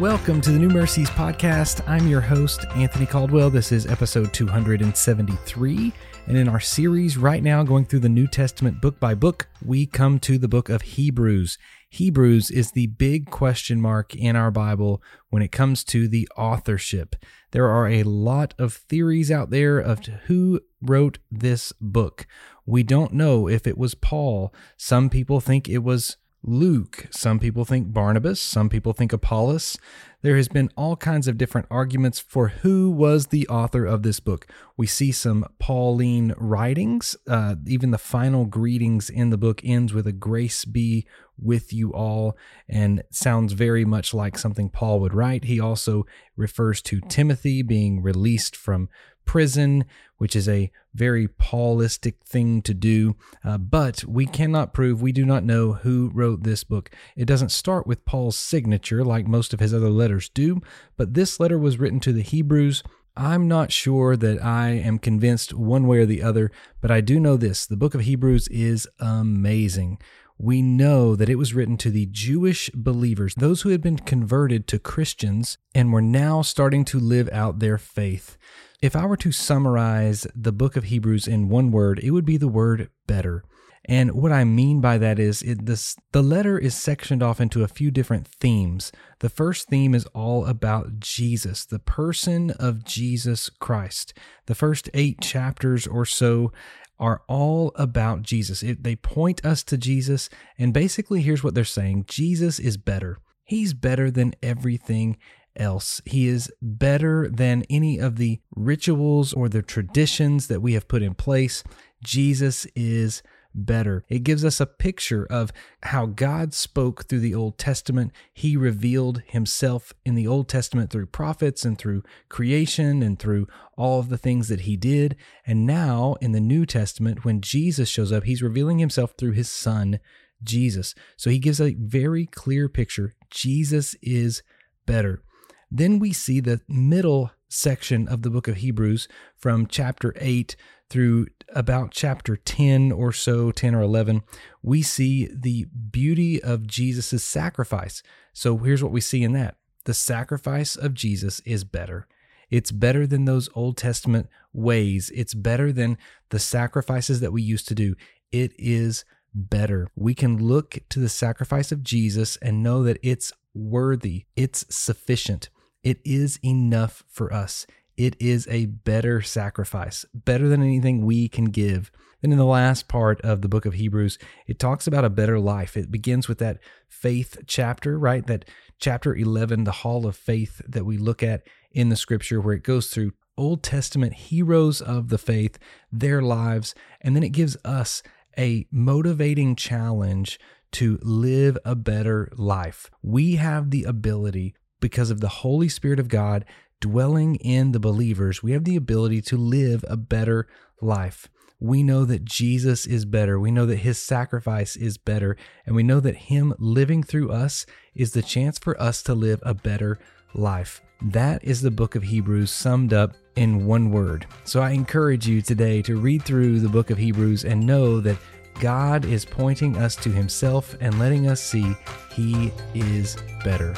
Welcome to the New Mercies podcast. I'm your host, Anthony Caldwell. This is episode 273. And in our series right now, going through the New Testament book by book, we come to the book of Hebrews. Hebrews is the big question mark in our Bible when it comes to the authorship. There are a lot of theories out there of who wrote this book. We don't know if it was Paul. Some people think it was Luke. Some people think Barnabas. Some people think Apollos. There has been all kinds of different arguments for who was the author of this book. We see some Pauline writings. Uh, even the final greetings in the book ends with a grace be with you all and sounds very much like something Paul would write. He also refers to Timothy being released from prison, which is a very Paulistic thing to do. Uh, but we cannot prove, we do not know who wrote this book. It doesn't start with Paul's signature like most of his other letters do, but this letter was written to the Hebrews. I'm not sure that I am convinced one way or the other, but I do know this the book of Hebrews is amazing we know that it was written to the Jewish believers, those who had been converted to Christians and were now starting to live out their faith. If I were to summarize the book of Hebrews in one word, it would be the word better. And what I mean by that is it, this, the letter is sectioned off into a few different themes. The first theme is all about Jesus, the person of Jesus Christ. The first eight chapters or so are all about Jesus. It, they point us to Jesus, and basically, here's what they're saying Jesus is better. He's better than everything else. He is better than any of the rituals or the traditions that we have put in place. Jesus is better. It gives us a picture of how God spoke through the Old Testament. He revealed himself in the Old Testament through prophets and through creation and through all of the things that he did. And now in the New Testament, when Jesus shows up, he's revealing himself through his son, Jesus. So he gives a very clear picture. Jesus is better. Then we see the middle section of the book of Hebrews from chapter 8 through about chapter 10 or so, 10 or 11. We see the beauty of Jesus' sacrifice. So here's what we see in that the sacrifice of Jesus is better. It's better than those Old Testament ways. It's better than the sacrifices that we used to do. It is better. We can look to the sacrifice of Jesus and know that it's worthy, it's sufficient. It is enough for us. It is a better sacrifice, better than anything we can give. Then, in the last part of the book of Hebrews, it talks about a better life. It begins with that faith chapter, right? That chapter 11, the hall of faith that we look at in the scripture, where it goes through Old Testament heroes of the faith, their lives, and then it gives us a motivating challenge to live a better life. We have the ability because of the Holy Spirit of God dwelling in the believers, we have the ability to live a better life. We know that Jesus is better. We know that his sacrifice is better. And we know that him living through us is the chance for us to live a better life. That is the book of Hebrews summed up in one word. So I encourage you today to read through the book of Hebrews and know that God is pointing us to himself and letting us see he is better.